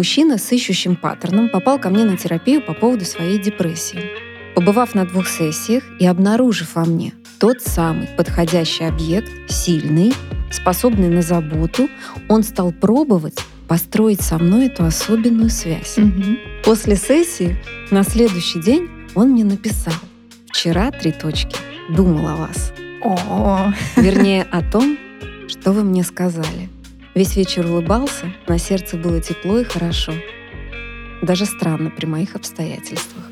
Мужчина с ищущим паттерном попал ко мне на терапию по поводу своей депрессии. Побывав на двух сессиях и обнаружив во мне тот самый подходящий объект, сильный, способный на заботу, он стал пробовать построить со мной эту особенную связь. Мгм. После сессии на следующий день он мне написал «Вчера, три точки, думал о вас». О, Вернее, о том, что вы мне сказали. Весь вечер улыбался, на сердце было тепло и хорошо. Даже странно при моих обстоятельствах.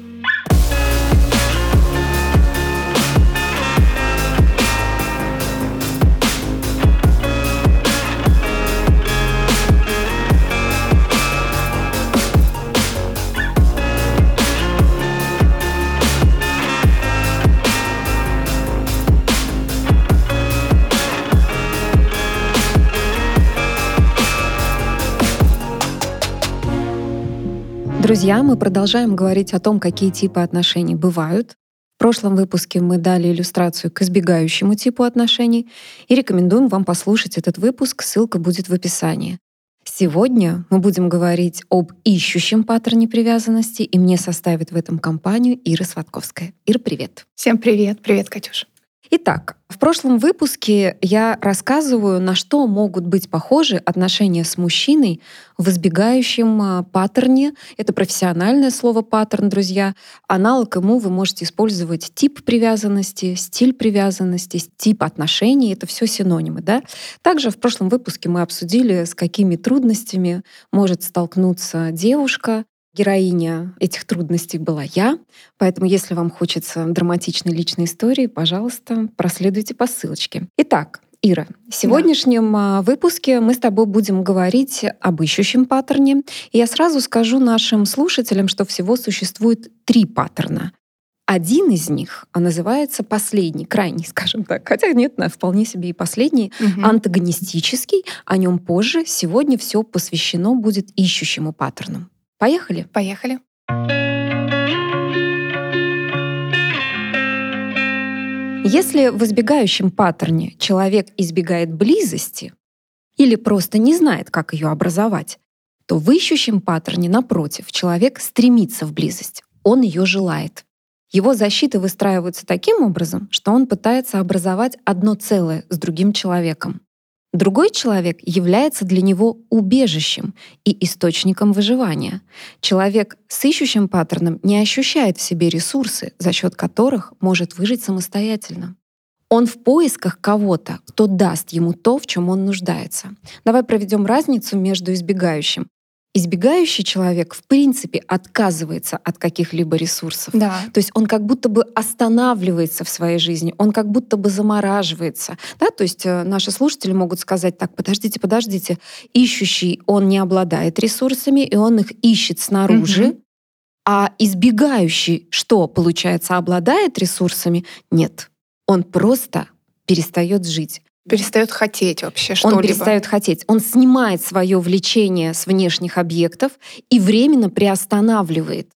Друзья, мы продолжаем говорить о том, какие типы отношений бывают. В прошлом выпуске мы дали иллюстрацию к избегающему типу отношений и рекомендуем вам послушать этот выпуск, ссылка будет в описании. Сегодня мы будем говорить об ищущем паттерне привязанности, и мне составит в этом компанию Ира Сватковская. Ира, привет! всем привет. Привет, Катюш. Итак, в прошлом выпуске я рассказываю, на что могут быть похожи отношения с мужчиной в избегающем а, паттерне. Это профессиональное слово паттерн, друзья. Аналог ему вы можете использовать тип привязанности, стиль привязанности, тип отношений. Это все синонимы. Да? Также в прошлом выпуске мы обсудили, с какими трудностями может столкнуться девушка, Героиня этих трудностей была я, поэтому если вам хочется драматичной личной истории, пожалуйста, проследуйте по ссылочке. Итак, Ира, в сегодняшнем а, выпуске мы с тобой будем говорить об ищущем паттерне. И я сразу скажу нашим слушателям, что всего существует три паттерна. Один из них а, называется последний, крайний, скажем так. Хотя нет, на- вполне себе и последний, Мгм. антагонистический. О нем позже. Сегодня все посвящено будет ищущему паттерну. Поехали? Поехали. Если в избегающем паттерне человек избегает близости или просто не знает, как ее образовать, то в ищущем паттерне, напротив, человек стремится в близость, он ее желает. Его защиты выстраиваются таким образом, что он пытается образовать одно целое с другим человеком. Другой человек является для него убежищем и источником выживания. Человек с ищущим паттерном не ощущает в себе ресурсы, за счет которых может выжить самостоятельно. Он в поисках кого-то, кто даст ему то, в чем он нуждается. Давай проведем разницу между избегающим. Избегающий человек в принципе отказывается от каких-либо ресурсов. Да. То есть он как будто бы останавливается в своей жизни, он как будто бы замораживается. Да? То есть э, наши слушатели могут сказать, так, подождите, подождите, ищущий, он не обладает ресурсами, и он их ищет снаружи, Мгм. а избегающий, что, получается, обладает ресурсами? Нет. Он просто перестает жить. Перестает хотеть вообще Он что-либо. перестает хотеть. Он снимает свое влечение с внешних объектов и временно приостанавливает.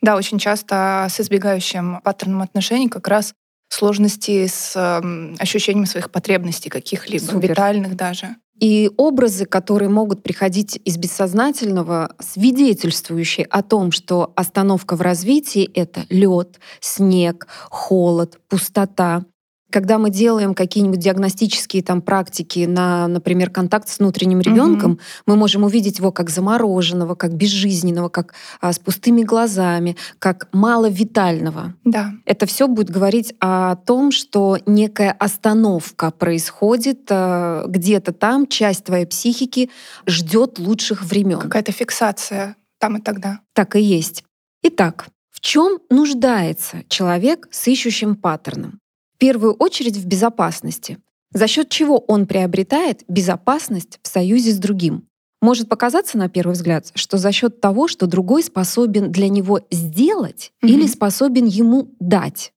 Да, очень часто с избегающим паттерном отношений как раз сложности с эм, ощущением своих потребностей каких-либо, Супер. витальных даже. И образы, которые могут приходить из бессознательного, свидетельствующие о том, что остановка в развитии — это лед, снег, холод, пустота. Когда мы делаем какие-нибудь диагностические там практики на, например, контакт с внутренним ребенком, мы можем увидеть его как замороженного, как безжизненного, как а, с пустыми глазами, как маловитального. Да. Это все будет говорить о том, что некая остановка происходит э, где-то там, часть твоей психики ждет лучших времен. Какая-то фиксация там и тогда. Так и есть. Итак, в чем нуждается человек с ищущим паттерном? Первую очередь в безопасности. За счет чего он приобретает безопасность в союзе с другим? Может показаться на первый взгляд, что за счет того, что другой способен для него сделать Мгм. или способен ему дать.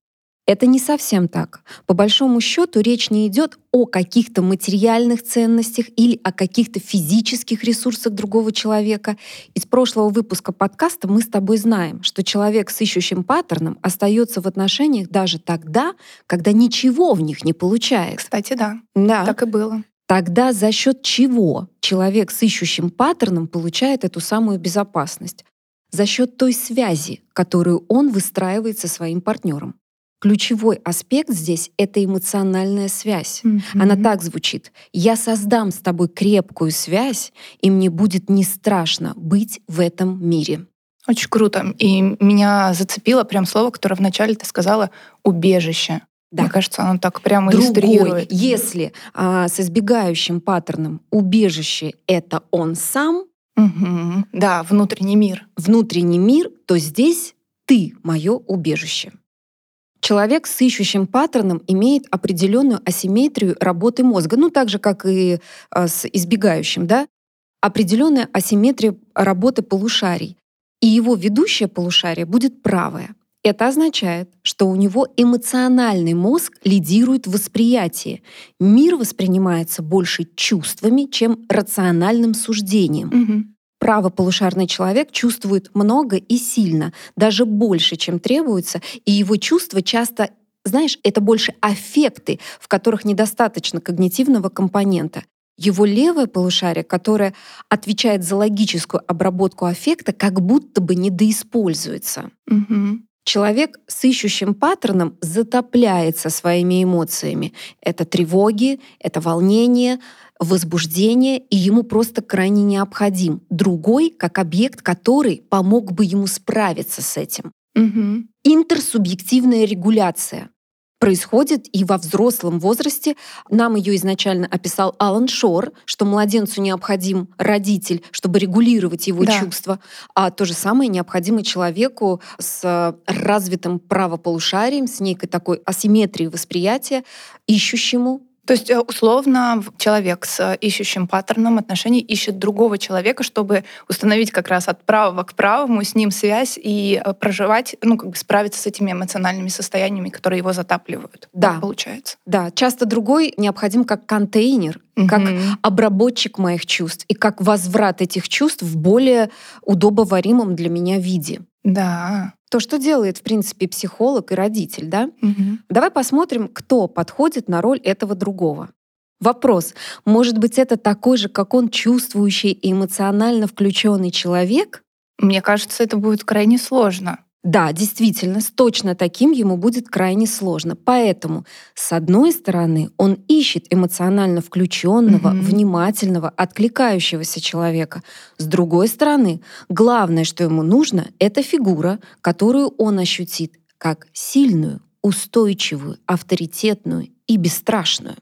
Это не совсем так. По большому счету речь не идет о каких-то материальных ценностях или о каких-то физических ресурсах другого человека. Из прошлого выпуска подкаста мы с тобой знаем, что человек с ищущим паттерном остается в отношениях даже тогда, когда ничего в них не получается. Кстати, да, Да. так и было. Тогда за счет чего человек с ищущим паттерном получает эту самую безопасность? За счет той связи, которую он выстраивает со своим партнером. Ключевой аспект здесь — это эмоциональная связь. Mm-hmm. Она так звучит. «Я создам с тобой крепкую связь, и мне будет не страшно быть в этом мире». Очень круто. И меня зацепило прям слово, которое вначале ты сказала «убежище». Да. Мне кажется, оно так прямо Другой, иллюстрирует. Если а, с избегающим паттерном убежище — это он сам, угу. да, внутренний мир. Внутренний мир, то здесь ты — мое убежище. Человек с ищущим паттерном имеет определенную асимметрию работы мозга, ну так же, как и а, с избегающим, да? Определенная асимметрия работы полушарий. И его ведущее полушарие будет правое. Это означает, что у него эмоциональный мозг лидирует в восприятии. Мир воспринимается больше чувствами, чем рациональным суждением. Угу. Правополушарный человек чувствует много и сильно, даже больше, чем требуется, и его чувства часто знаешь, это больше аффекты, в которых недостаточно когнитивного компонента. Его левое полушарие, которое отвечает за логическую обработку аффекта, как будто бы недоиспользуется. Угу. Человек с ищущим паттерном затопляется своими эмоциями. Это тревоги, это волнение, возбуждение, и ему просто крайне необходим другой как объект, который помог бы ему справиться с этим. Угу. Интерсубъективная регуляция происходит и во взрослом возрасте. Нам ее изначально описал Алан Шор, что младенцу необходим родитель, чтобы регулировать его да. чувства, а то же самое необходимо человеку с развитым правополушарием, с некой такой асимметрией восприятия, ищущему то есть, э, условно, человек с э, ищущим паттерном отношений ищет другого человека, чтобы установить как раз от правого к правому с ним связь и э, проживать, ну, как бы справиться с этими эмоциональными состояниями, которые его затапливают. Да. Так получается. Да. Часто другой необходим как контейнер, угу. как обработчик моих чувств и как возврат этих чувств в более удобоваримом для меня виде. Да. То, что делает, в принципе, психолог и родитель, да? Угу. Давай посмотрим, кто подходит на роль этого другого. Вопрос, может быть, это такой же, как он, чувствующий и эмоционально включенный человек? Мне кажется, это будет крайне сложно. Да, действительно, с точно таким ему будет крайне сложно. Поэтому, с одной стороны, он ищет эмоционально включенного, mm-hmm. внимательного, откликающегося человека. С другой стороны, главное, что ему нужно, это фигура, которую он ощутит как сильную, устойчивую, авторитетную и бесстрашную.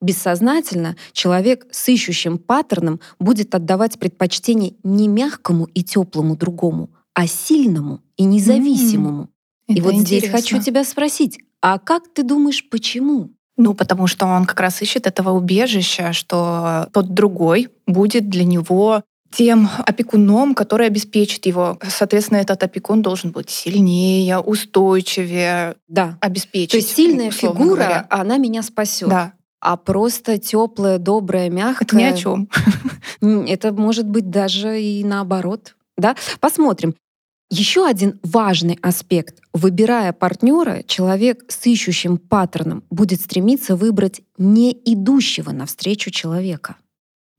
Бессознательно человек с ищущим паттерном будет отдавать предпочтение не мягкому и теплому другому, а сильному и независимому. Mm-hmm. И вот интересно. здесь хочу тебя спросить, а как ты думаешь, почему? Ну, потому что он как раз ищет этого убежища, что тот другой будет для него тем опекуном, который обеспечит его. Соответственно, этот опекун должен быть сильнее, устойчивее, да. обеспечить. То есть сильная фигура, говоря. она меня спасет. Да. А просто теплая, добрая, мягкая. Это ни о чем. Это может быть даже и наоборот. Да? Посмотрим. Еще один важный аспект. Выбирая партнера, человек с ищущим паттерном будет стремиться выбрать не идущего навстречу человека.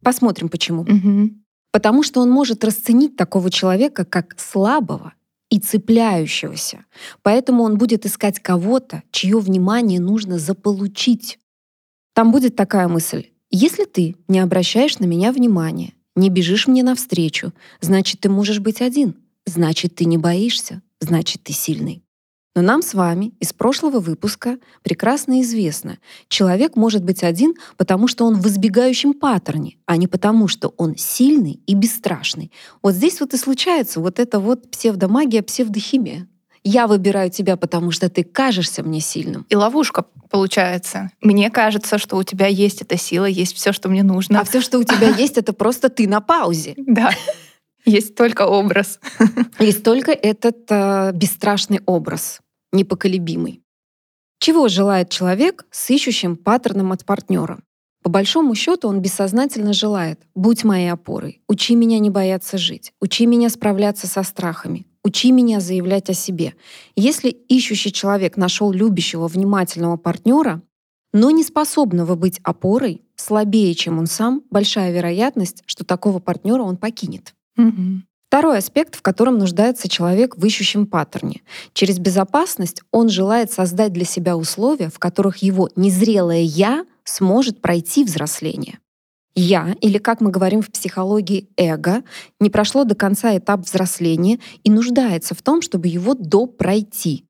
Посмотрим почему. Угу. Потому что он может расценить такого человека как слабого и цепляющегося. Поэтому он будет искать кого-то, чье внимание нужно заполучить. Там будет такая мысль. Если ты не обращаешь на меня внимания, не бежишь мне навстречу, значит, ты можешь быть один — значит, ты не боишься, значит, ты сильный. Но нам с вами из прошлого выпуска прекрасно известно, человек может быть один, потому что он в избегающем паттерне, а не потому, что он сильный и бесстрашный. Вот здесь вот и случается вот эта вот псевдомагия, псевдохимия. Я выбираю тебя, потому что ты кажешься мне сильным. И ловушка получается. Мне кажется, что у тебя есть эта сила, есть все, что мне нужно. А все, что у тебя есть, это просто ты на паузе. Да. Есть только образ. Есть только этот э, бесстрашный образ, непоколебимый. Чего желает человек с ищущим паттерном от партнера? По большому счету он бессознательно желает «Будь моей опорой, учи меня не бояться жить, учи меня справляться со страхами, учи меня заявлять о себе». Если ищущий человек нашел любящего, внимательного партнера, но не способного быть опорой, слабее, чем он сам, большая вероятность, что такого партнера он покинет. Второй аспект, в котором нуждается человек в ищущем паттерне. Через безопасность он желает создать для себя условия, в которых его незрелое «я» сможет пройти взросление. «Я», или, как мы говорим в психологии, «эго», не прошло до конца этап взросления и нуждается в том, чтобы его допройти.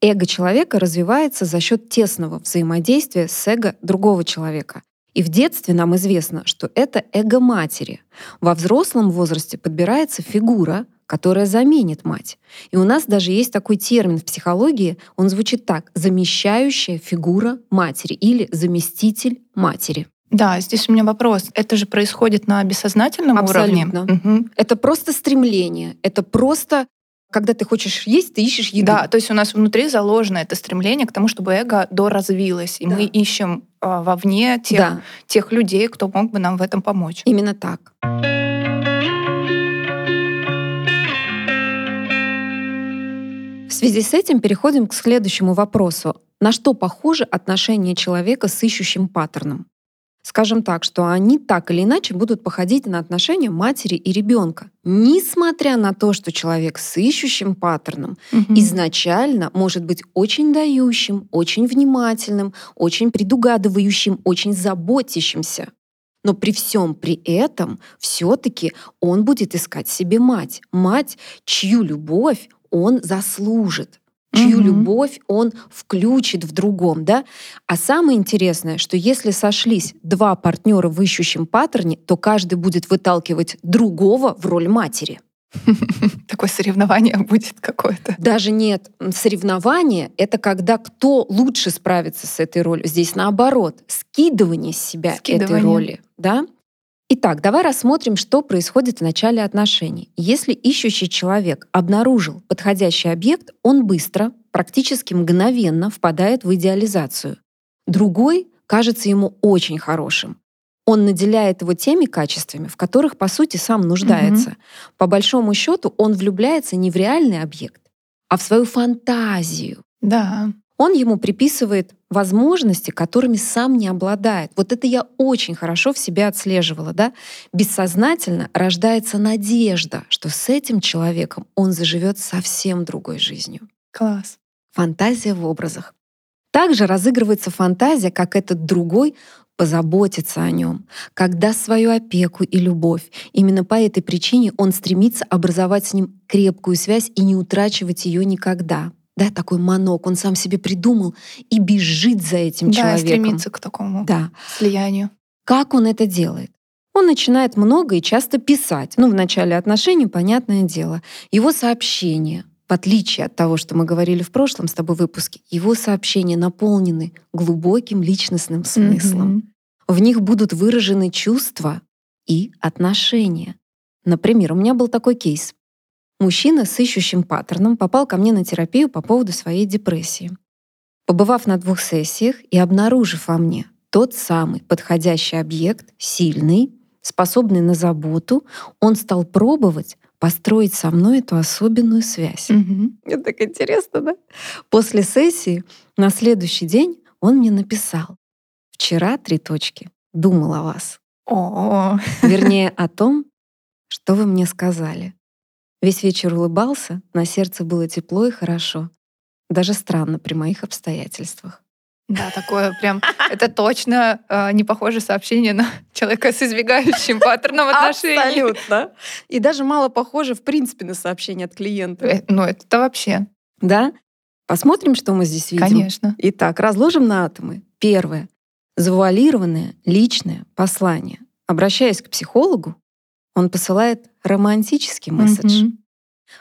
Эго человека развивается за счет тесного взаимодействия с эго другого человека. И в детстве нам известно, что это эго матери. Во взрослом возрасте подбирается фигура, которая заменит мать. И у нас даже есть такой термин в психологии, он звучит так — замещающая фигура матери или заместитель матери. Да, здесь у меня вопрос. Это же происходит на бессознательном Абсолютно. уровне? Угу. Это просто стремление, это просто когда ты хочешь есть, ты ищешь еду. Да, то есть у нас внутри заложено это стремление к тому, чтобы эго доразвилось, и да. мы ищем а, вовне тех, да. тех людей, кто мог бы нам в этом помочь. Именно так. В связи с этим переходим к следующему вопросу. На что похоже отношение человека с ищущим паттерном? Скажем так, что они так или иначе будут походить на отношения матери и ребенка, несмотря на то, что человек с ищущим паттерном угу. изначально может быть очень дающим, очень внимательным, очень предугадывающим, очень заботящимся. Но при всем при этом все-таки он будет искать себе мать, мать, чью любовь он заслужит чью угу. любовь он включит в другом, да? А самое интересное, что если сошлись два партнера в ищущем паттерне, то каждый будет выталкивать другого в роль матери. Такое соревнование будет какое-то. Даже нет. Соревнование — это когда кто лучше справится с этой ролью. Здесь наоборот. Скидывание с себя Скидывание. этой роли. Да? Итак, давай рассмотрим, что происходит в начале отношений. Если ищущий человек обнаружил подходящий объект, он быстро, практически мгновенно впадает в идеализацию. Другой кажется ему очень хорошим. Он наделяет его теми качествами, в которых, по сути, сам нуждается. Угу. По большому счету, он влюбляется не в реальный объект, а в свою фантазию. Да он ему приписывает возможности, которыми сам не обладает. Вот это я очень хорошо в себе отслеживала. Да? Бессознательно рождается надежда, что с этим человеком он заживет совсем другой жизнью. Класс. Фантазия в образах. Также разыгрывается фантазия, как этот другой позаботиться о нем, как даст свою опеку и любовь. Именно по этой причине он стремится образовать с ним крепкую связь и не утрачивать ее никогда да, такой манок, он сам себе придумал и бежит за этим да, человеком. Да, стремится к такому да. слиянию. Как он это делает? Он начинает много и часто писать. Ну, в начале отношений, понятное дело. Его сообщения, в отличие от того, что мы говорили в прошлом с тобой выпуске, его сообщения наполнены глубоким личностным смыслом. Mm-hmm. В них будут выражены чувства и отношения. Например, у меня был такой кейс. Мужчина с ищущим паттерном попал ко мне на терапию по поводу своей депрессии. Побывав на двух сессиях и обнаружив во мне тот самый подходящий объект, сильный, способный на заботу, он стал пробовать построить со мной эту особенную связь. Угу. Это так интересно, да? После сессии на следующий день он мне написал «Вчера, три точки, думал о вас». О, Вернее, о том, что вы мне сказали. Весь вечер улыбался, на сердце было тепло и хорошо. Даже странно при моих обстоятельствах. Да, такое прям, это точно э, не похоже сообщение на человека с избегающим паттерном отношений. Абсолютно. И даже мало похоже, в принципе, на сообщение от клиента. Э, ну, это вообще. Да? Посмотрим, что мы здесь видим. Конечно. Итак, разложим на атомы. Первое. Завуалированное личное послание. Обращаясь к психологу, он посылает романтический месседж. Mm-hmm.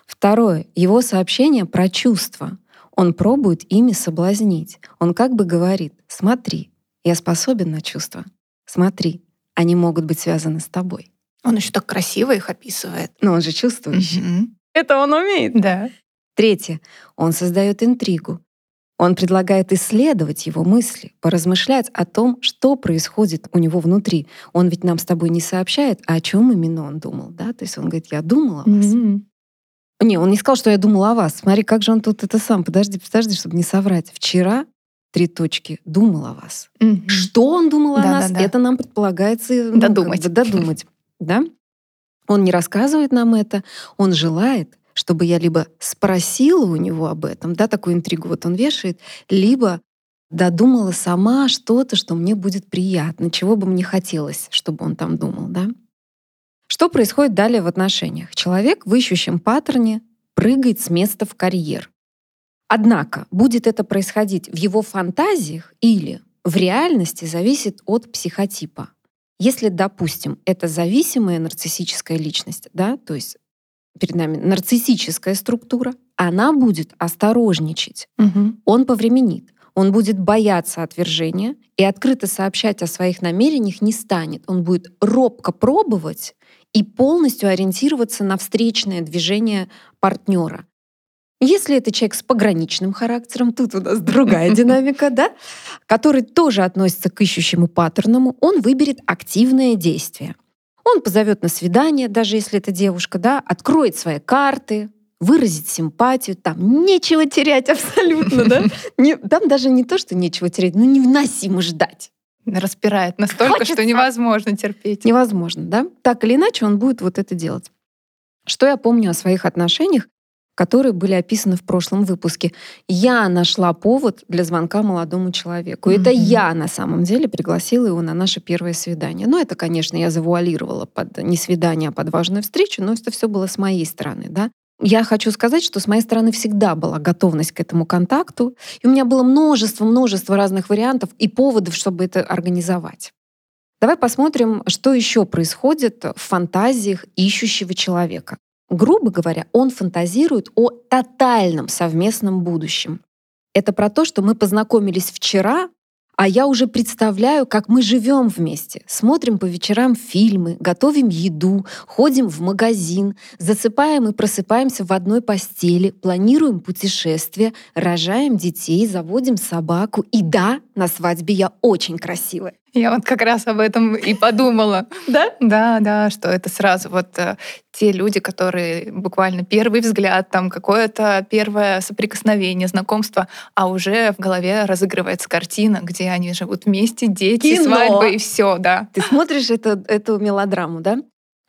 Второе. Его сообщение про чувства. Он пробует ими соблазнить. Он как бы говорит, смотри, я способен на чувства. Смотри, они могут быть связаны с тобой. Он еще так красиво их описывает. Но он же чувствующий. Mm-hmm. Это он умеет. Да. Третье. Он создает интригу. Он предлагает исследовать его мысли, поразмышлять о том, что происходит у него внутри. Он ведь нам с тобой не сообщает, а о чем именно он думал, да? То есть он говорит, я думал о вас. Mm-hmm. Не, он не сказал, что я думал о вас. Смотри, как же он тут это сам. Подожди, подожди, чтобы не соврать. Вчера три точки, думал о вас. Угу. Что он думал о нас, да, да. это нам предполагается ну, додумать. Как бы, додумать. Да? Он не рассказывает нам это, он желает, чтобы я либо спросила у него об этом, да, такую интригу вот он вешает, либо додумала сама что-то, что мне будет приятно, чего бы мне хотелось, чтобы он там думал, да. Что происходит далее в отношениях? Человек в ищущем паттерне прыгает с места в карьер. Однако, будет это происходить в его фантазиях или в реальности, зависит от психотипа. Если, допустим, это зависимая нарциссическая личность, да, то есть перед нами нарциссическая структура, она будет осторожничать. Угу. Он повременит. Он будет бояться отвержения и открыто сообщать о своих намерениях не станет. Он будет робко пробовать и полностью ориентироваться на встречное движение партнера. Если это человек с пограничным характером, тут у нас другая динамика, да, который тоже относится к ищущему паттерному, он выберет активное действие. Он позовет на свидание, даже если это девушка, да, откроет свои карты, выразить симпатию, там нечего терять абсолютно, да? Не, там даже не то, что нечего терять, но невыносимо ждать. Распирает настолько, Хочется. что невозможно терпеть. Невозможно, да? Так или иначе он будет вот это делать. Что я помню о своих отношениях, которые были описаны в прошлом выпуске. Я нашла повод для звонка молодому человеку. Mm-hmm. Это я на самом деле пригласила его на наше первое свидание. Ну, это, конечно, я завуалировала под не свидание, а под важную встречу, но это все было с моей стороны, да. Я хочу сказать, что с моей стороны всегда была готовность к этому контакту, и у меня было множество-множество разных вариантов и поводов, чтобы это организовать. Давай посмотрим, что еще происходит в фантазиях ищущего человека. Грубо говоря, он фантазирует о тотальном совместном будущем. Это про то, что мы познакомились вчера, а я уже представляю, как мы живем вместе. Смотрим по вечерам фильмы, готовим еду, ходим в магазин, засыпаем и просыпаемся в одной постели, планируем путешествия, рожаем детей, заводим собаку. И да, на свадьбе я очень красивая. Я вот как раз об этом и подумала. Да? Да, да, что это сразу вот э, те люди, которые буквально первый взгляд, там какое-то первое соприкосновение, знакомство, а уже в голове разыгрывается картина, где они живут вместе, дети, Кино. свадьба и все, да. Ты смотришь это, эту мелодраму, да?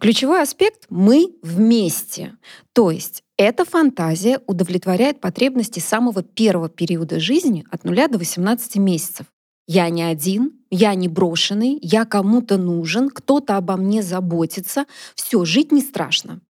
Ключевой аспект — мы вместе. То есть эта фантазия удовлетворяет потребности самого первого периода жизни от 0 до 18 месяцев. Я не один, я не брошенный, я кому-то нужен, кто-то обо мне заботится. Все, жить не страшно.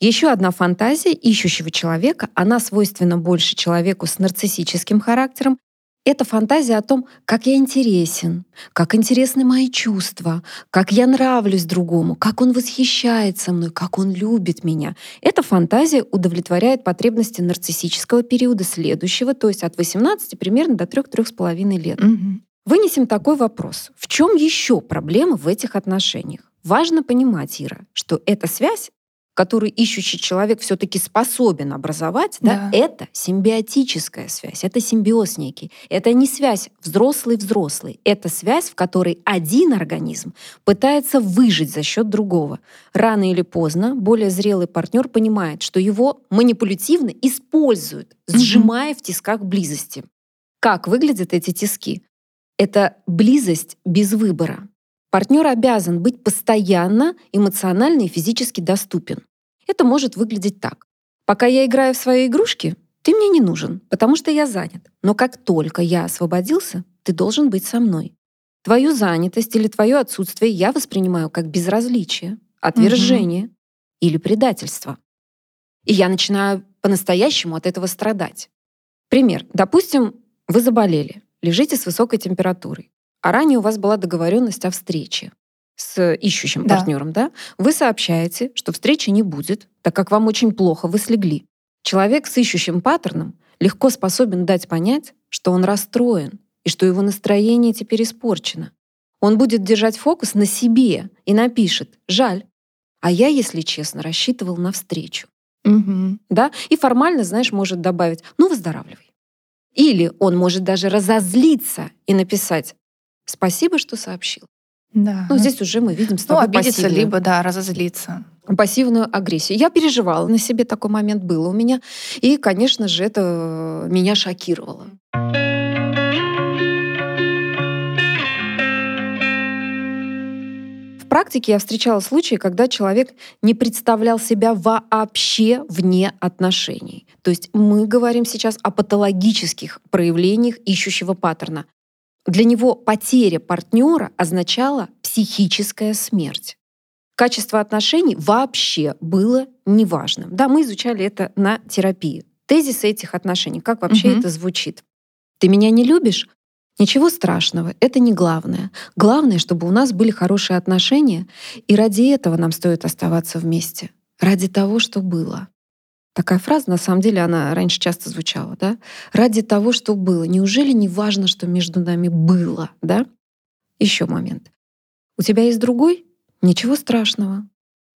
Еще одна фантазия ищущего человека, она свойственна больше человеку с нарциссическим характером, это фантазия о том, как я интересен, как интересны мои чувства, как я нравлюсь другому, как он восхищается мной, как он любит меня. Эта фантазия удовлетворяет потребности нарциссического периода следующего, то есть от 18 примерно до 3-3,5 лет. Угу. Вынесем такой вопрос. В чем еще проблема в этих отношениях? Важно понимать, Ира, что эта связь, которую ищущий человек все-таки способен образовать, да. Да, это симбиотическая связь, это симбиоз некий. Это не связь взрослый-взрослый, это связь, в которой один организм пытается выжить за счет другого. Рано или поздно более зрелый партнер понимает, что его манипулятивно используют, сжимая в тисках близости. Как выглядят эти тиски? Это близость без выбора. Партнер обязан быть постоянно эмоционально и физически доступен. Это может выглядеть так. Пока я играю в свои игрушки, ты мне не нужен, потому что я занят. Но как только я освободился, ты должен быть со мной. Твою занятость или твое отсутствие я воспринимаю как безразличие, отвержение угу. или предательство. И я начинаю по-настоящему от этого страдать. Пример. Допустим, вы заболели лежите с высокой температурой, а ранее у вас была договоренность о встрече с ищущим да. партнером, да, вы сообщаете, что встречи не будет, так как вам очень плохо, вы слегли. Человек с ищущим паттерном легко способен дать понять, что он расстроен и что его настроение теперь испорчено. Он будет держать фокус на себе и напишет «жаль». А я, если честно, рассчитывал на встречу. Угу. Да? И формально, знаешь, может добавить «ну, выздоравливай». Или он может даже разозлиться и написать «Спасибо, что сообщил». Да. Ну, здесь уже мы видим с тобой ну, обидеться, пассивную, либо, да, разозлиться. Пассивную агрессию. Я переживала на себе, такой момент был у меня. И, конечно же, это меня шокировало. Практике я встречала случаи, когда человек не представлял себя вообще вне отношений. То есть мы говорим сейчас о патологических проявлениях ищущего паттерна. Для него потеря партнера означала психическая смерть. Качество отношений вообще было неважным. Да, мы изучали это на терапии. Тезисы этих отношений, как вообще угу. это звучит. Ты меня не любишь? Ничего страшного, это не главное. Главное, чтобы у нас были хорошие отношения, и ради этого нам стоит оставаться вместе. Ради того, что было. Такая фраза, на самом деле, она раньше часто звучала, да? Ради того, что было. Неужели не важно, что между нами было, да? Еще момент. У тебя есть другой? Ничего страшного.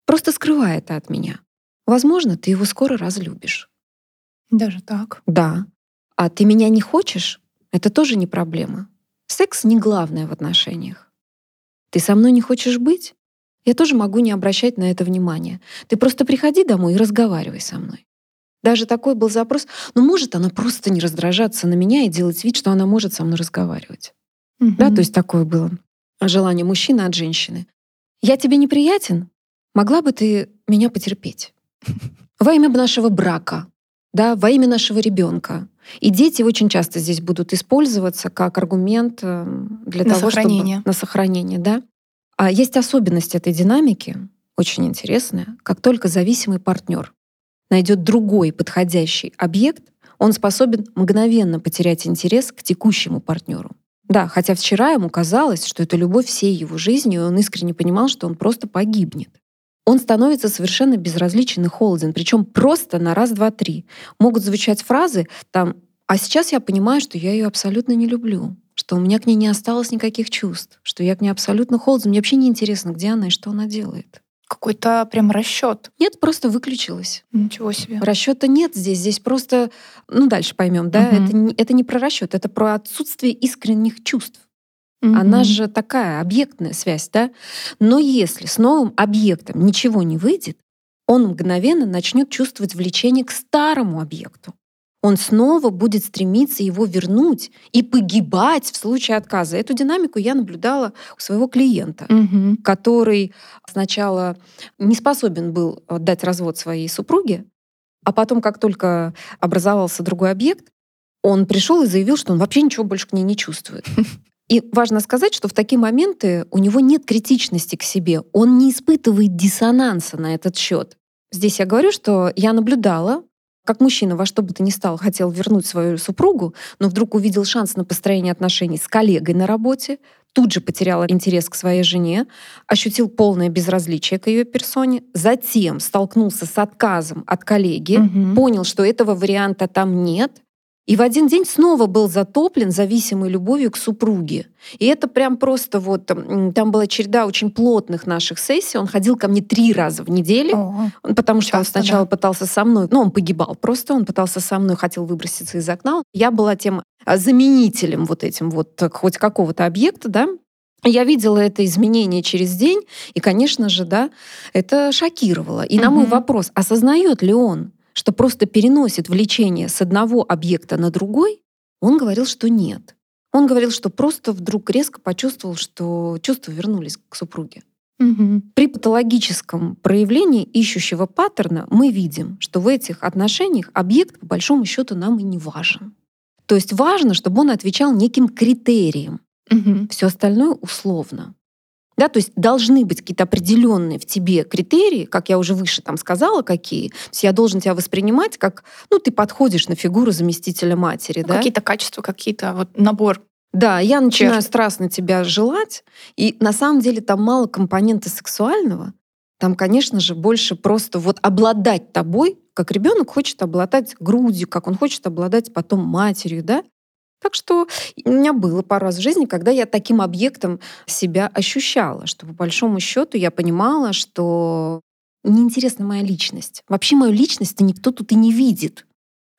Просто скрывай это от меня. Возможно, ты его скоро разлюбишь. Даже так? Да. А ты меня не хочешь? Это тоже не проблема. Секс не главное в отношениях. Ты со мной не хочешь быть? Я тоже могу не обращать на это внимания. Ты просто приходи домой и разговаривай со мной. Даже такой был запрос. Ну, может она просто не раздражаться на меня и делать вид, что она может со мной разговаривать. Угу. Да, то есть такое было желание мужчины от женщины. Я тебе неприятен? Могла бы ты меня потерпеть? Во имя нашего брака, да, во имя нашего ребенка. И дети очень часто здесь будут использоваться как аргумент эм, для на того, сохранение. чтобы на сохранение, да. А есть особенность этой динамики, очень интересная. Как только зависимый партнер найдет другой подходящий объект, он способен мгновенно потерять интерес к текущему партнеру. Да, хотя вчера ему казалось, что это любовь всей его жизни, и он искренне понимал, что он просто погибнет он становится совершенно безразличен и холоден, причем просто на раз, два, три. Могут звучать фразы там «А сейчас я понимаю, что я ее абсолютно не люблю, что у меня к ней не осталось никаких чувств, что я к ней абсолютно холоден, мне вообще не интересно, где она и что она делает». Какой-то прям расчет. Нет, просто выключилась. Ничего себе. Расчета нет здесь. Здесь просто, ну дальше поймем, да, угу. это, это не про расчет, это про отсутствие искренних чувств. Угу. Она же такая объектная связь, да? Но если с новым объектом ничего не выйдет, он мгновенно начнет чувствовать влечение к старому объекту. Он снова будет стремиться его вернуть и погибать в случае отказа. Эту динамику я наблюдала у своего клиента, угу. который сначала не способен был дать развод своей супруге, а потом, как только образовался другой объект, он пришел и заявил, что он вообще ничего больше к ней не чувствует. И важно сказать, что в такие моменты у него нет критичности к себе, он не испытывает диссонанса на этот счет. Здесь я говорю, что я наблюдала, как мужчина во что бы то ни стало хотел вернуть свою супругу, но вдруг увидел шанс на построение отношений с коллегой на работе, тут же потерял интерес к своей жене, ощутил полное безразличие к ее персоне, затем столкнулся с отказом от коллеги, угу. понял, что этого варианта там нет, и в один день снова был затоплен зависимой любовью к супруге. И это прям просто вот... Там была череда очень плотных наших сессий. Он ходил ко мне три раза в неделю, О, потому что часто, он сначала да. пытался со мной... Ну, он погибал просто, он пытался со мной, хотел выброситься из окна. Я была тем а, заменителем вот этим вот хоть какого-то объекта, да, я видела это изменение через день, и, конечно же, да, это шокировало. И угу. на мой вопрос, осознает ли он, что просто переносит влечение с одного объекта на другой, он говорил, что нет. Он говорил, что просто вдруг резко почувствовал, что чувства вернулись к супруге. Угу. При патологическом проявлении ищущего паттерна мы видим, что в этих отношениях объект по большому счету нам и не важен. То есть важно, чтобы он отвечал неким критериям. Угу. Все остальное условно. Да, то есть должны быть какие-то определенные в тебе критерии, как я уже выше там сказала, какие. То есть я должен тебя воспринимать как, ну, ты подходишь на фигуру заместителя матери. Ну, да? Какие-то качества, какие-то вот набор да, я начинаю черт. страстно тебя желать, и на самом деле там мало компонента сексуального. Там, конечно же, больше просто вот обладать тобой, как ребенок хочет обладать грудью, как он хочет обладать потом матерью, да? Так что у меня было пару раз в жизни, когда я таким объектом себя ощущала, что по большому счету я понимала, что неинтересна моя личность. Вообще мою личность никто тут и не видит.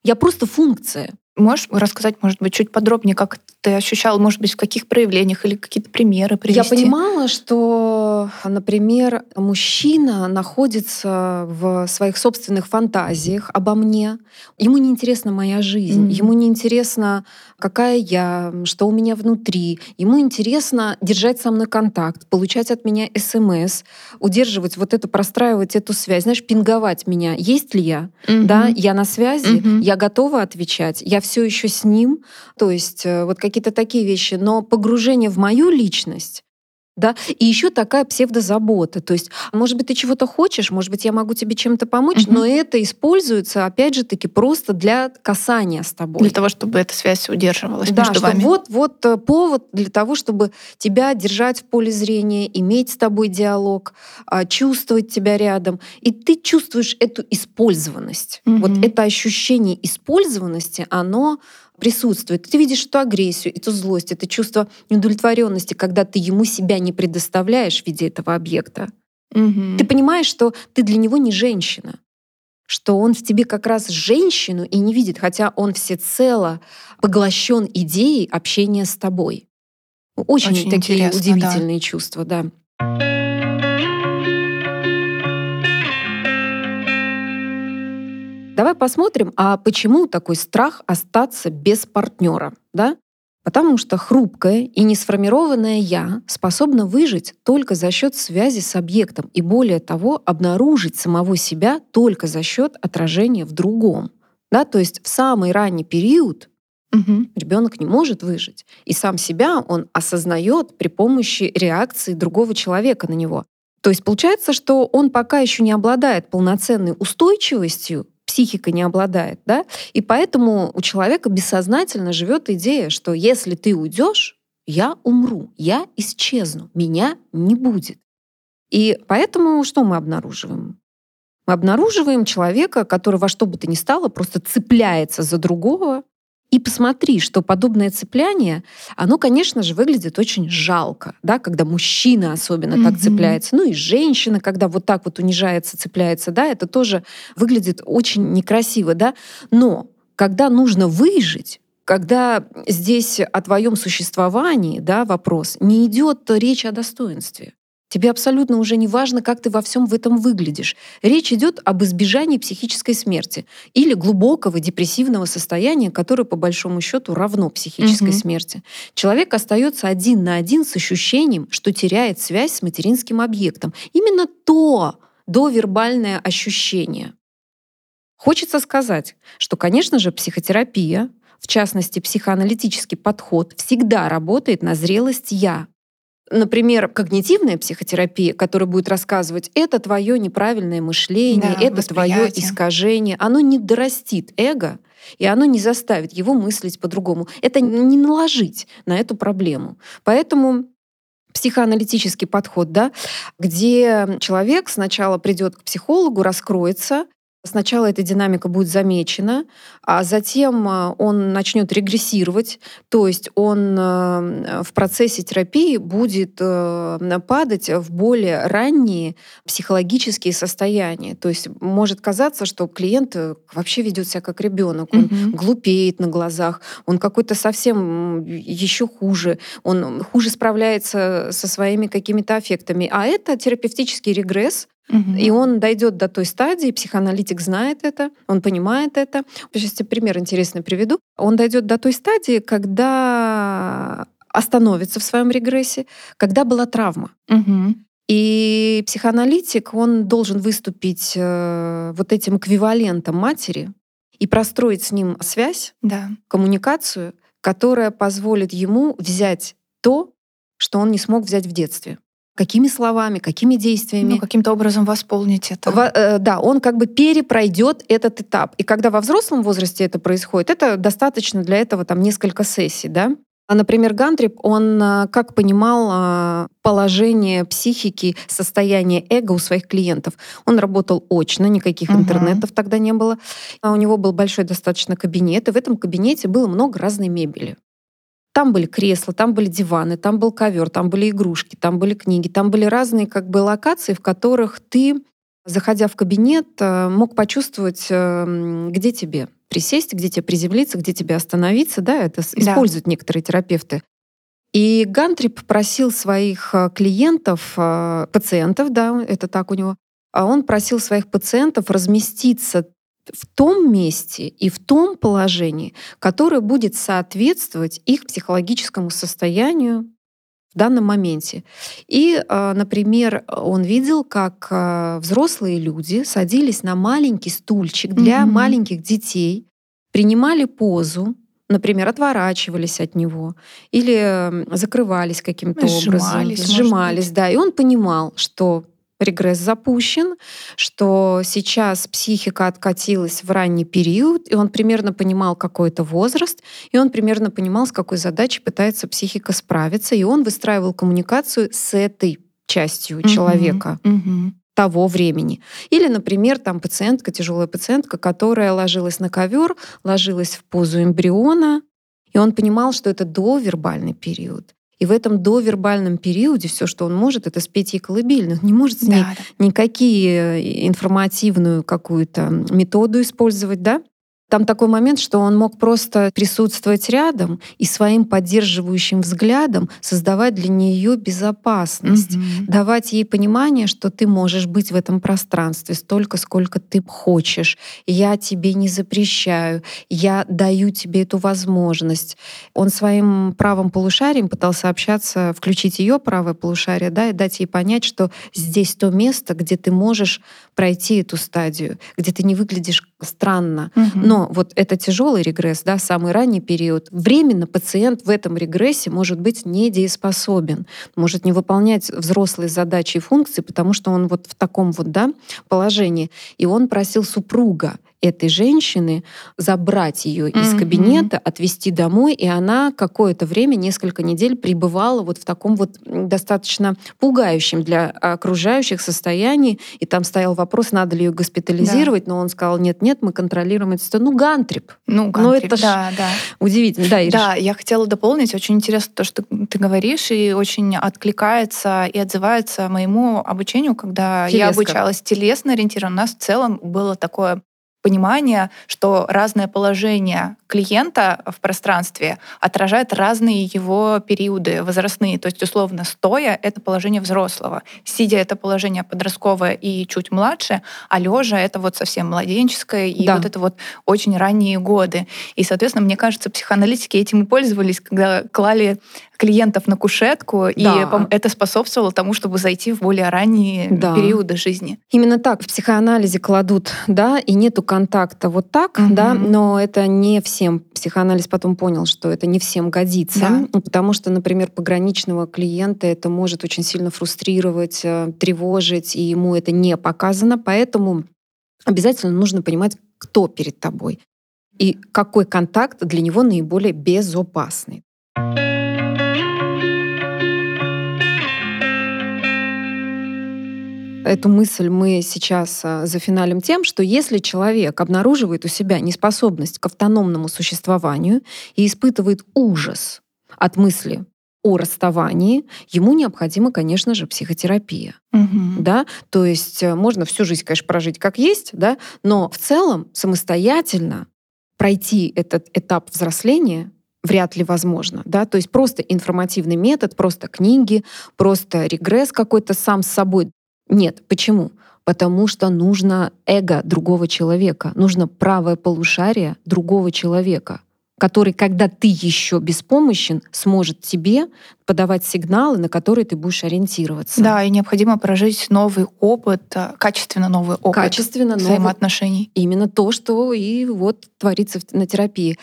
Я просто функция. Можешь рассказать, может быть, чуть подробнее, как ты ощущала, может быть, в каких проявлениях или какие-то примеры привести? Я понимала, что например, мужчина находится в своих собственных фантазиях обо мне. Ему не интересна моя жизнь, mm-hmm. ему не интересно, какая я, что у меня внутри. Ему интересно держать со мной контакт, получать от меня смс, удерживать вот это, простраивать эту связь, знаешь, пинговать меня. Есть ли я? Mm-hmm. Да, я на связи, mm-hmm. я готова отвечать, я все еще с ним. То есть э, вот какие-то такие вещи. Но погружение в мою личность да, и еще такая псевдозабота. То есть, может быть, ты чего-то хочешь, может быть, я могу тебе чем-то помочь, угу. но это используется, опять же таки, просто для касания с тобой. Для того, чтобы эта связь удерживалась да, между вами. Вот, вот э, повод для того, чтобы тебя держать в поле зрения, иметь с тобой диалог, а, чувствовать тебя рядом. И ты чувствуешь эту использованность. Угу. Вот это ощущение использованности, оно присутствует. Ты видишь эту агрессию, эту злость, это чувство неудовлетворенности, когда ты ему себя не предоставляешь в виде этого объекта. Угу. Ты понимаешь, что ты для него не женщина, что он в тебе как раз женщину и не видит, хотя он всецело поглощен идеей общения с тобой. Очень, Очень такие удивительные да. чувства, да. Давай посмотрим, а почему такой страх остаться без партнера, да? Потому что хрупкое и несформированное «я» способно выжить только за счет связи с объектом и, более того, обнаружить самого себя только за счет отражения в другом. Да? То есть в самый ранний период угу. ребенок не может выжить. И сам себя он осознает при помощи реакции другого человека на него. То есть получается, что он пока еще не обладает полноценной устойчивостью психика не обладает, да, и поэтому у человека бессознательно живет идея, что если ты уйдешь, я умру, я исчезну, меня не будет. И поэтому что мы обнаруживаем? Мы обнаруживаем человека, который во что бы то ни стало просто цепляется за другого, и посмотри, что подобное цепляние, оно, конечно же, выглядит очень жалко, да, когда мужчина особенно mm-hmm. так цепляется, ну и женщина, когда вот так вот унижается, цепляется, да, это тоже выглядит очень некрасиво, да. Но когда нужно выжить, когда здесь о твоем существовании, да, вопрос, не идет речь о достоинстве. Тебе абсолютно уже не важно, как ты во всем в этом выглядишь. Речь идет об избежании психической смерти или глубокого депрессивного состояния, которое по большому счету равно психической угу. смерти. Человек остается один на один с ощущением, что теряет связь с материнским объектом. Именно то довербальное ощущение. Хочется сказать, что, конечно же, психотерапия, в частности, психоаналитический подход, всегда работает на зрелость «я», Например, когнитивная психотерапия, которая будет рассказывать, это твое неправильное мышление, да, это твое искажение, оно не дорастит эго, и оно не заставит его мыслить по-другому. Это не наложить на эту проблему. Поэтому психоаналитический подход, да, где человек сначала придет к психологу, раскроется, Сначала эта динамика будет замечена, а затем а, он начнет регрессировать, то есть он а, в процессе терапии будет э, падать в более ранние психологические состояния. То есть может казаться, что клиент э, вообще ведет себя как ребенок, он угу. глупеет на глазах, он какой-то совсем еще хуже, он хуже справляется со своими какими-то аффектами. А это терапевтический регресс, Угу. И он дойдет до той стадии, психоаналитик знает это, он понимает это. Сейчас тебе пример интересный приведу. Он дойдет до той стадии, когда остановится в своем регрессе, когда была травма. Угу. И психоаналитик, он должен выступить э, вот этим эквивалентом матери и простроить с ним связь, да. коммуникацию, которая позволит ему взять то, что он не смог взять в детстве. Какими словами, какими действиями? Ну, каким-то образом восполнить это. Во, э, да, он как бы перепройдет этот этап. И когда во взрослом возрасте это происходит, это достаточно для этого там несколько сессий, да. А, например, Гантрип, он а, как понимал а, положение психики, состояние эго у своих клиентов. Он работал очно, никаких угу. интернетов тогда не было. А у него был большой достаточно кабинет, и в этом кабинете было много разной мебели. Там были кресла, там были диваны, там был ковер, там были игрушки, там были книги, там были разные как бы локации, в которых ты, заходя в кабинет, э, мог почувствовать, э, где тебе присесть, где тебе приземлиться, где тебе остановиться. Да, это да. используют некоторые терапевты. И Гантрип просил своих э, клиентов, пациентов, да, это так у него, а он просил своих пациентов разместиться в том месте и в том положении, которое будет соответствовать их психологическому состоянию в данном моменте. И, э, например, он видел, как взрослые люди садились на маленький стульчик для mm-hmm. маленьких детей, принимали позу, например, отворачивались от него или закрывались каким-то сжимались, образом, сжимались, да, и он понимал, что регресс запущен, что сейчас психика откатилась в ранний период, и он примерно понимал какой-то возраст, и он примерно понимал, с какой задачей пытается психика справиться, и он выстраивал коммуникацию с этой частью угу, человека. Угу того времени. Или, например, там пациентка, тяжелая пациентка, которая ложилась на ковер, ложилась в позу эмбриона, и он понимал, что это довербальный период. И в этом довербальном периоде все, что он может, это спеть ей колыбельную. Он не может с ней да, да. никакие э, информативную какую-то методу использовать, да? Там такой момент, что он мог просто присутствовать рядом и своим поддерживающим взглядом создавать для нее безопасность, угу. давать ей понимание, что ты можешь быть в этом пространстве столько, сколько ты хочешь. Я тебе не запрещаю, я даю тебе эту возможность. Он своим правым полушарием пытался общаться, включить ее правое полушарие, да, и дать ей понять, что здесь то место, где ты можешь пройти эту стадию, где ты не выглядишь странно. Угу. Но вот это тяжелый регресс, да, самый ранний период. Временно пациент в этом регрессе может быть недееспособен, может не выполнять взрослые задачи и функции, потому что он вот в таком вот да, положении. И он просил супруга этой женщины забрать ее из кабинета, отвезти домой, и она какое-то время, несколько недель пребывала вот в таком вот достаточно пугающем для окружающих состоянии, и там стоял вопрос, надо ли ее госпитализировать, да. но он сказал, нет-нет, мы контролируем это. Ну, гантрип. Ну, гантрип, ну это да, да. удивительно. Да, Ириш. да, я хотела дополнить, очень интересно то, что ты говоришь, и очень откликается и отзывается моему обучению, когда Телеска. я обучалась телесно ориентированно. У нас в целом было такое понимание, что разное положение клиента в пространстве отражает разные его периоды возрастные. То есть, условно, стоя — это положение взрослого, сидя — это положение подростковое и чуть младше, а лежа — это вот совсем младенческое и да. вот это вот очень ранние годы. И, соответственно, мне кажется, психоаналитики этим и пользовались, когда клали клиентов на кушетку, да. и это способствовало тому, чтобы зайти в более ранние да. периоды жизни. Именно так в психоанализе кладут, да, и нету контакта вот так, угу. да, но это не всем. Психоанализ потом понял, что это не всем годится, да. потому что, например, пограничного клиента это может очень сильно фрустрировать, э, тревожить, и ему это не показано, поэтому обязательно нужно понимать, кто перед тобой и какой контакт для него наиболее безопасный. Эту мысль мы сейчас а, зафиналим тем, что если человек обнаруживает у себя неспособность к автономному существованию и испытывает ужас от мысли о расставании, ему необходима, конечно же, психотерапия. Угу. Да? То есть э, можно всю жизнь, конечно, прожить как есть, да? но в целом самостоятельно пройти этот этап взросления вряд ли возможно. Да? То есть просто информативный метод, просто книги, просто регресс какой-то сам с собой нет. Почему? Потому что нужно эго другого человека, нужно правое полушарие другого человека, который, когда ты еще беспомощен, сможет тебе подавать сигналы, на которые ты будешь ориентироваться. Да, и необходимо прожить новый опыт, э, качественно новый опыт качественно взаимоотношений. Новый, именно то, что и вот творится на терапии.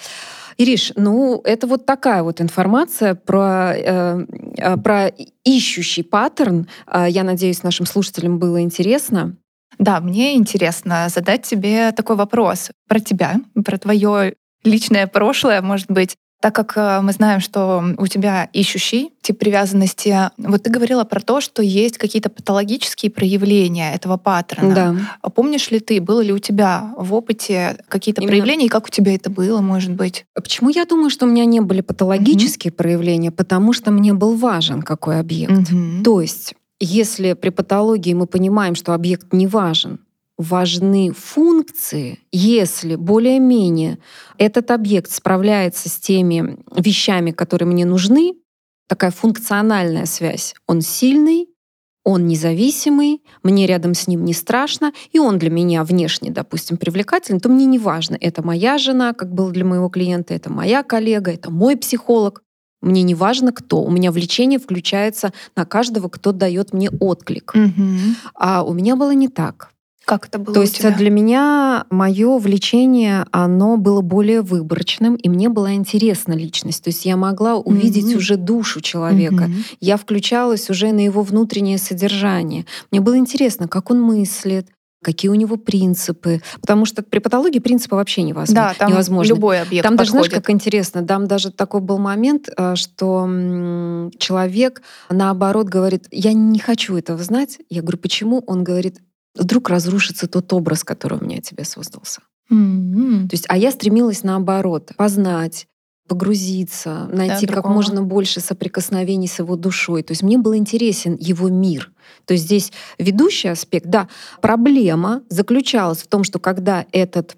Ириш, ну это вот такая вот информация про, э, э, про ищущий паттерн. Э, я надеюсь, нашим слушателям было интересно. Да, мне интересно задать тебе такой вопрос про тебя, про твое личное прошлое, может быть. Так как э, мы знаем, что у тебя ищущий тип привязанности, вот ты говорила про то, что есть какие-то патологические проявления этого паттерна. Да. А помнишь ли ты, было ли у тебя в опыте какие-то Именно... проявления, и как у тебя это было, может быть? А почему я думаю, что у меня не были патологические угу. проявления? Потому что мне был важен какой объект. Угу. То есть если при патологии мы понимаем, что объект не важен, важны функции, если более-менее этот объект справляется с теми вещами, которые мне нужны, такая функциональная связь. Он сильный, он независимый, мне рядом с ним не страшно, и он для меня внешне, допустим, привлекательный, то мне не важно, это моя жена, как был для моего клиента, это моя коллега, это мой психолог. Мне не важно, кто. У меня влечение включается на каждого, кто дает мне отклик. Угу. А у меня было не так. Как это было То есть тебя? для меня мое влечение, оно было более выборочным, и мне была интересна личность. То есть я могла увидеть Мгм. уже душу человека. Мгм. Я включалась уже на его внутреннее содержание. Мне было интересно, как он мыслит, какие у него принципы. Потому что при патологии принципы вообще невозможно. Да, там невозможно. любой объект Там даже, знаешь, подходит. как интересно, там даже такой был момент, э, что человек, наоборот, говорит, я не хочу этого знать. Я говорю, почему? Он говорит, вдруг разрушится тот образ, который у меня от тебя создался. М-м. То есть, а я стремилась наоборот, познать, погрузиться, найти как другого. можно больше соприкосновений с его душой. То есть мне был интересен его мир. То есть здесь ведущий аспект, да, проблема заключалась в том, что когда этот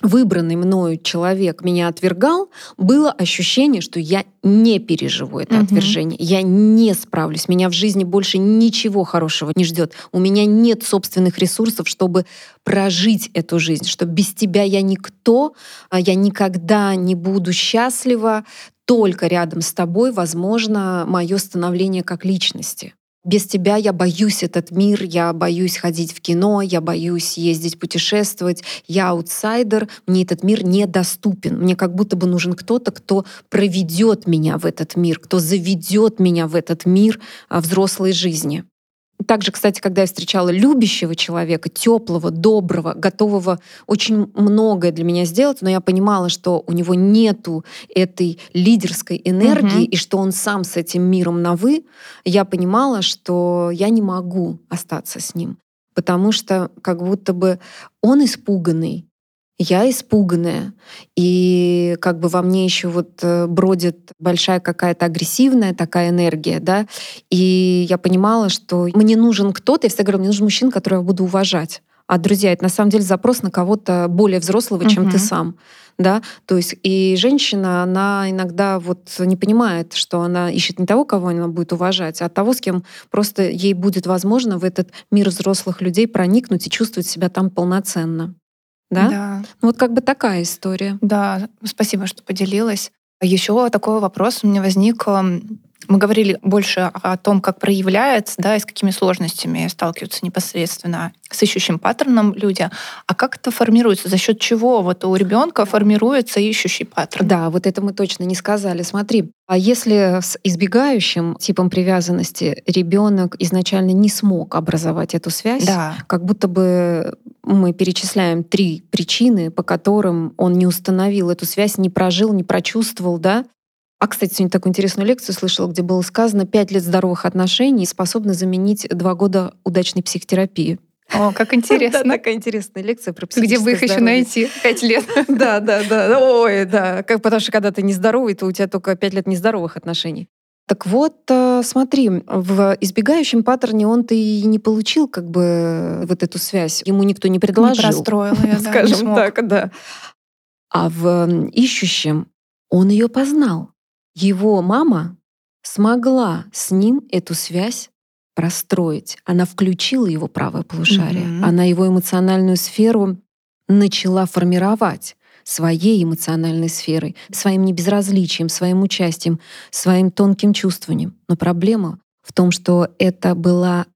выбранный мною человек меня отвергал, было ощущение, что я не переживу это Мгм. отвержение, я не справлюсь, меня в жизни больше ничего хорошего не ждет, у меня нет собственных ресурсов, чтобы прожить эту жизнь, что без тебя я никто, а я никогда не буду счастлива, только рядом с тобой возможно мое становление как личности. Без тебя я боюсь этот мир, я боюсь ходить в кино, я боюсь ездить путешествовать, я аутсайдер, мне этот мир недоступен. Мне как будто бы нужен кто-то, кто проведет меня в этот мир, кто заведет меня в этот мир а, взрослой жизни. Также, кстати, когда я встречала любящего человека, теплого, доброго, готового очень многое для меня сделать, но я понимала, что у него нету этой лидерской энергии Мгм. и что он сам с этим миром на вы, я понимала, что я не могу остаться с ним, потому что как будто бы он испуганный, я испуганная, и как бы во мне еще вот э, бродит большая какая-то агрессивная такая энергия, да, и я понимала, что мне нужен кто-то, я всегда говорю, мне нужен мужчина, которого я буду уважать. А, друзья, это на самом деле запрос на кого-то более взрослого, чем ты Мгм. сам. Да? То есть и женщина, она иногда вот не понимает, что она ищет не того, кого она будет уважать, а того, с кем просто ей будет возможно в этот мир взрослых людей проникнуть и чувствовать себя там полноценно. Да? Да. Ну, Вот как бы такая история. Да, спасибо, что поделилась. Еще такой вопрос у меня возник. эм, Мы говорили больше о том, как проявляется, да, и с какими сложностями сталкиваются непосредственно с ищущим паттерном люди. А как это формируется? За счет чего вот у ребенка формируется ищущий паттерн? Да, вот это мы точно не сказали. Смотри, а если с избегающим типом привязанности ребенок изначально не смог образовать эту связь, Да. как будто бы мы перечисляем три причины, по которым он не установил эту связь, не прожил, не прочувствовал, да? А, кстати, сегодня такую интересную лекцию слышала, где было сказано, пять лет здоровых отношений способны заменить два года удачной психотерапии. О, как Да, интересно. такая интересная лекция про Где бы их психическое еще здоровье. найти? Пять лет. Да, да, да. Ой, да. Как, потому что когда ты нездоровый, то у тебя только пять лет нездоровых отношений. Так вот, э, смотри, в избегающем паттерне он-то и не получил как бы вот эту связь. Ему никто не Не предложил. простроила я, да, не Скажем смог. так, да. А в ищущем он ее познал. Его мама смогла с ним эту связь простроить. Она включила его правое полушарие. Мгм. Она его эмоциональную сферу начала формировать своей эмоциональной сферой, своим небезразличием, своим участием, своим тонким чувствованием. Но проблема в том, что это была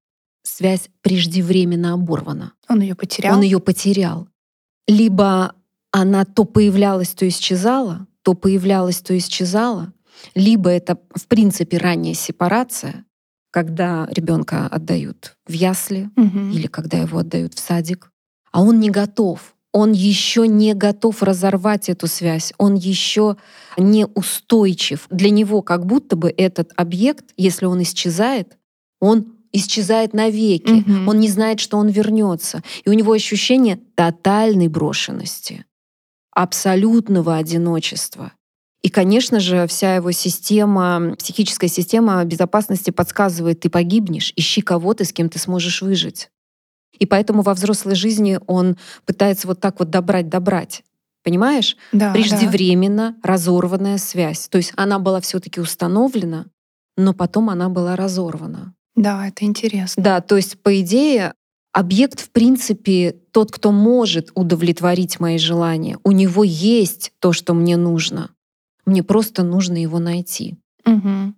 связь преждевременно оборвана. Он ее потерял. Он ее потерял. Либо она то появлялась, то исчезала, то появлялась, то исчезала, либо это, в принципе, ранняя сепарация, когда ребенка отдают в ясли Мгм. или когда его отдают в садик, а он не готов. Он еще не готов разорвать эту связь, он еще не устойчив. Для него как будто бы этот объект, если он исчезает, он исчезает навеки. Мгм. Он не знает, что он вернется. И у него ощущение тотальной брошенности, абсолютного одиночества. И, конечно же, вся его система, психическая система безопасности подсказывает, ты погибнешь, ищи кого-то, с кем ты сможешь выжить. И поэтому во взрослой жизни он пытается вот так вот добрать-добрать. Понимаешь? Да, да. Преждевременно разорванная связь. То есть она была все-таки установлена, но потом она была разорвана. Да, это интересно. Да, то есть, по идее, объект, в принципе, тот, кто может удовлетворить мои желания, у него есть то, что мне нужно. Мне просто нужно его найти. Угу.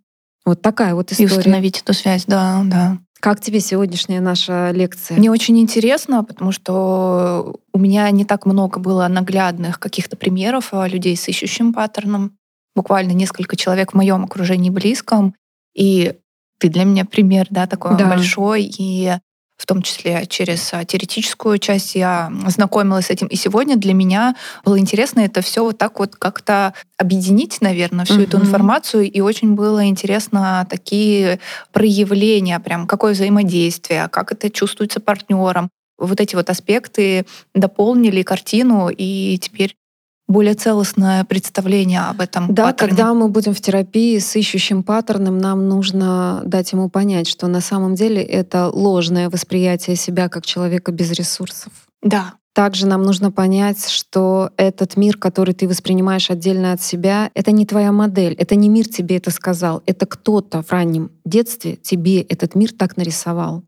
Вот такая вот история. И установить эту связь, да, да. Как тебе сегодняшняя наша лекция? Мне очень интересно, потому что у меня не так много было наглядных каких-то примеров людей с ищущим паттерном. Буквально несколько человек в моем окружении близком. И ты для меня пример, да, такой да. большой. И в том числе через а, теоретическую часть я знакомилась с этим. И сегодня для меня было интересно это все вот так вот как-то объединить, наверное, всю эту информацию. И очень было интересно такие проявления, прям какое взаимодействие, как это чувствуется партнером. Вот эти вот аспекты дополнили картину, и теперь более целостное представление об этом да, паттерне. когда мы будем в терапии с ищущим паттерном, нам нужно дать ему понять, что на самом деле это ложное восприятие себя как человека без ресурсов. Да. Также нам нужно понять, что этот мир, который ты воспринимаешь отдельно от себя, это не твоя модель, это не мир тебе это сказал, это кто-то в раннем детстве тебе этот мир так нарисовал.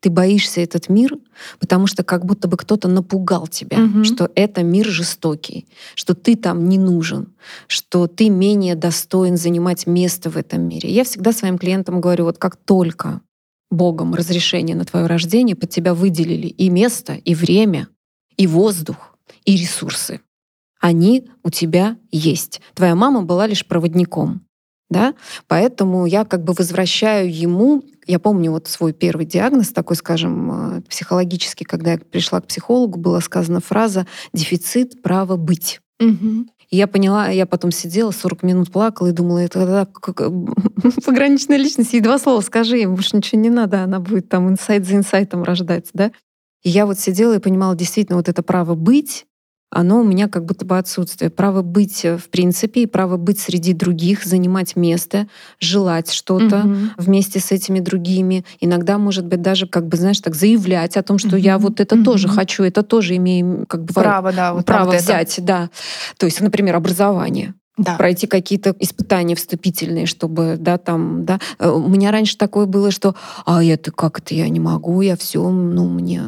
Ты боишься этот мир, потому что как будто бы кто-то напугал тебя, угу. что это мир жестокий, что ты там не нужен, что ты менее достоин занимать место в этом мире. Я всегда своим клиентам говорю, вот как только Богом разрешение на твое рождение, под тебя выделили и место, и время, и воздух, и ресурсы. Они у тебя есть. Твоя мама была лишь проводником. Да? Поэтому я как бы возвращаю ему я помню вот свой первый диагноз, такой, скажем, э, психологический, когда я пришла к психологу, была сказана фраза «дефицит права быть». Угу. И я поняла, я потом сидела, 40 минут плакала и думала, это пограничная личность, ей два слова скажи, ей больше ничего не надо, она будет там инсайт за инсайтом рождать, да? И я вот сидела и понимала, действительно, вот это право быть, оно у меня как будто бы отсутствие. Право быть э, в принципе и право быть среди других, занимать место, желать что-то угу. вместе с этими другими. Иногда, может быть, даже, как бы, знаешь, так заявлять о том, что угу. я вот это угу. тоже хочу, это тоже имею как бы право, да, вот право вот взять, это. да. То есть, например, образование да. пройти какие-то испытания вступительные, чтобы, да, там, да. Э, у меня раньше такое было, что, а это как это я не могу, я все, ну мне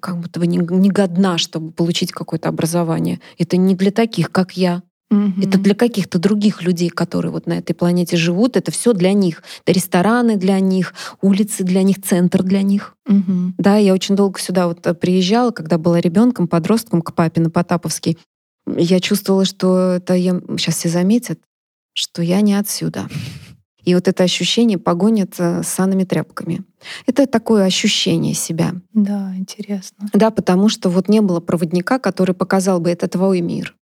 как будто бы не, не годна, чтобы получить какое-то образование. Это не для таких, как я. Угу. Это для каких-то других людей, которые вот на этой планете живут. Это все для них. Это рестораны для них, улицы для них, центр для них. Угу. Да, я очень долго сюда вот э, приезжала, когда была ребенком, подростком к папе на Потаповский. Я чувствовала, что это я сейчас все заметят, что я не отсюда. И вот это ощущение погонят э, с санными тряпками. Это такое ощущение себя. Да, интересно. Да, потому что вот не было проводника, который показал бы, это твой мир.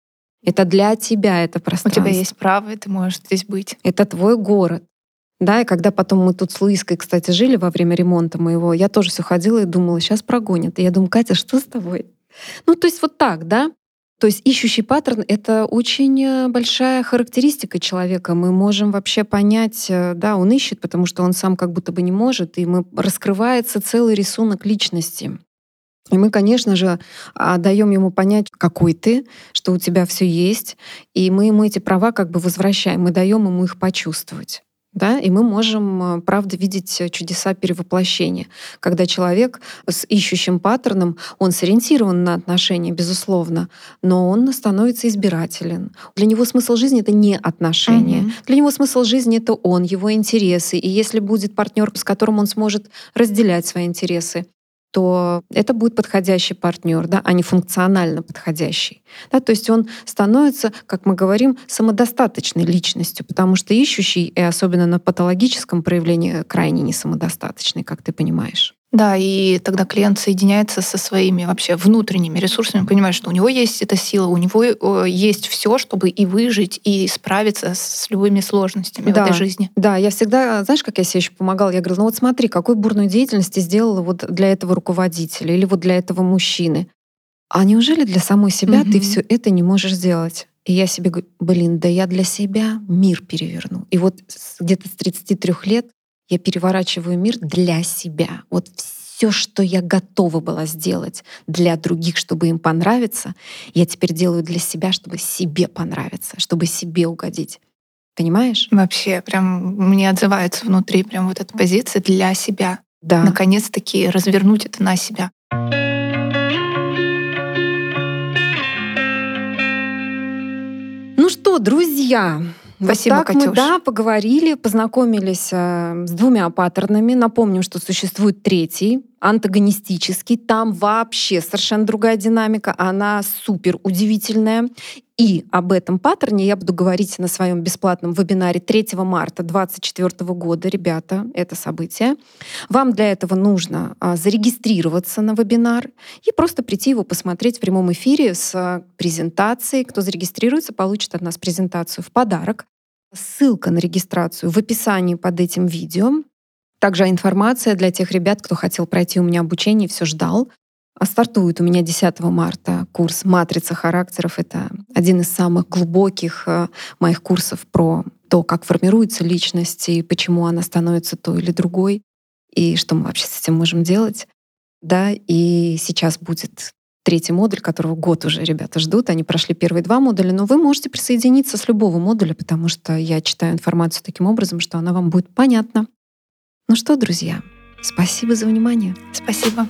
Это для тебя это пространство. У тебя есть право, и ты можешь здесь быть. Это твой город. Да, и когда потом мы тут с Луиской, кстати, жили во время ремонта моего, я тоже все ходила и думала, сейчас прогонят. И я думаю, Катя, что с тобой? Ну, то есть вот так, да? То есть ищущий паттерн — это очень э, большая характеристика человека. Мы можем вообще понять, э, да, он ищет, потому что он сам как будто бы не может, и мы, раскрывается целый рисунок личности. И мы, конечно же, даем ему понять, какой ты, что у тебя все есть, и мы ему эти права как бы возвращаем, мы даем ему их почувствовать да, и мы можем, э, правда, видеть чудеса перевоплощения, когда человек с ищущим паттерном, он сориентирован на отношения, безусловно, но он становится избирателен. Для него смысл жизни — это не отношения. Угу. Для него смысл жизни — это он, его интересы. И если будет партнер, с которым он сможет разделять свои интересы, то это будет подходящий партнер, да, а не функционально подходящий. Да, то есть он становится, как мы говорим, самодостаточной личностью, потому что ищущий, и особенно на патологическом проявлении, крайне не самодостаточный, как ты понимаешь. Да, и тогда клиент соединяется со своими вообще внутренними ресурсами, понимает, что у него есть эта сила, у него э, есть все, чтобы и выжить, и справиться с любыми сложностями да, в этой жизни. Да, я всегда, знаешь, как я себе еще помогала? Я говорила, ну вот смотри, какой бурную деятельность ты сделала вот для этого руководителя или вот для этого мужчины. А неужели для самой себя угу. ты все это не можешь сделать? И я себе говорю, блин, да я для себя мир переверну. И вот где-то с 33 лет я переворачиваю мир для себя. Вот все, что я готова была сделать для других, чтобы им понравиться, я теперь делаю для себя, чтобы себе понравиться, чтобы себе угодить. Понимаешь? Вообще, прям мне отзывается внутри прям вот эта позиция для себя. Да. Наконец-таки развернуть это на себя. Ну что, друзья, Спасибо, вот так Катюш. мы, да, поговорили, познакомились э, с двумя паттернами. Напомним, что существует третий, антагонистический. Там вообще совершенно другая динамика. Она супер удивительная. И об этом паттерне я буду говорить на своем бесплатном вебинаре 3 марта 2024 года. Ребята, это событие. Вам для этого нужно а, зарегистрироваться на вебинар и просто прийти его посмотреть в прямом эфире с а, презентацией. Кто зарегистрируется, получит от нас презентацию в подарок. Ссылка на регистрацию в описании под этим видео. Также информация для тех ребят, кто хотел пройти у меня обучение, все ждал. А Стартует у меня 10 марта курс «Матрица характеров». Это один из самых глубоких э, моих курсов про то, как формируется личность и почему она становится той или другой, и что мы вообще с этим можем делать. Да, и сейчас будет третий модуль, которого год уже ребята ждут. Они прошли первые два модуля, но вы можете присоединиться с любого модуля, потому что я читаю информацию таким образом, что она вам будет понятна. Ну что, друзья, спасибо за внимание. Спасибо.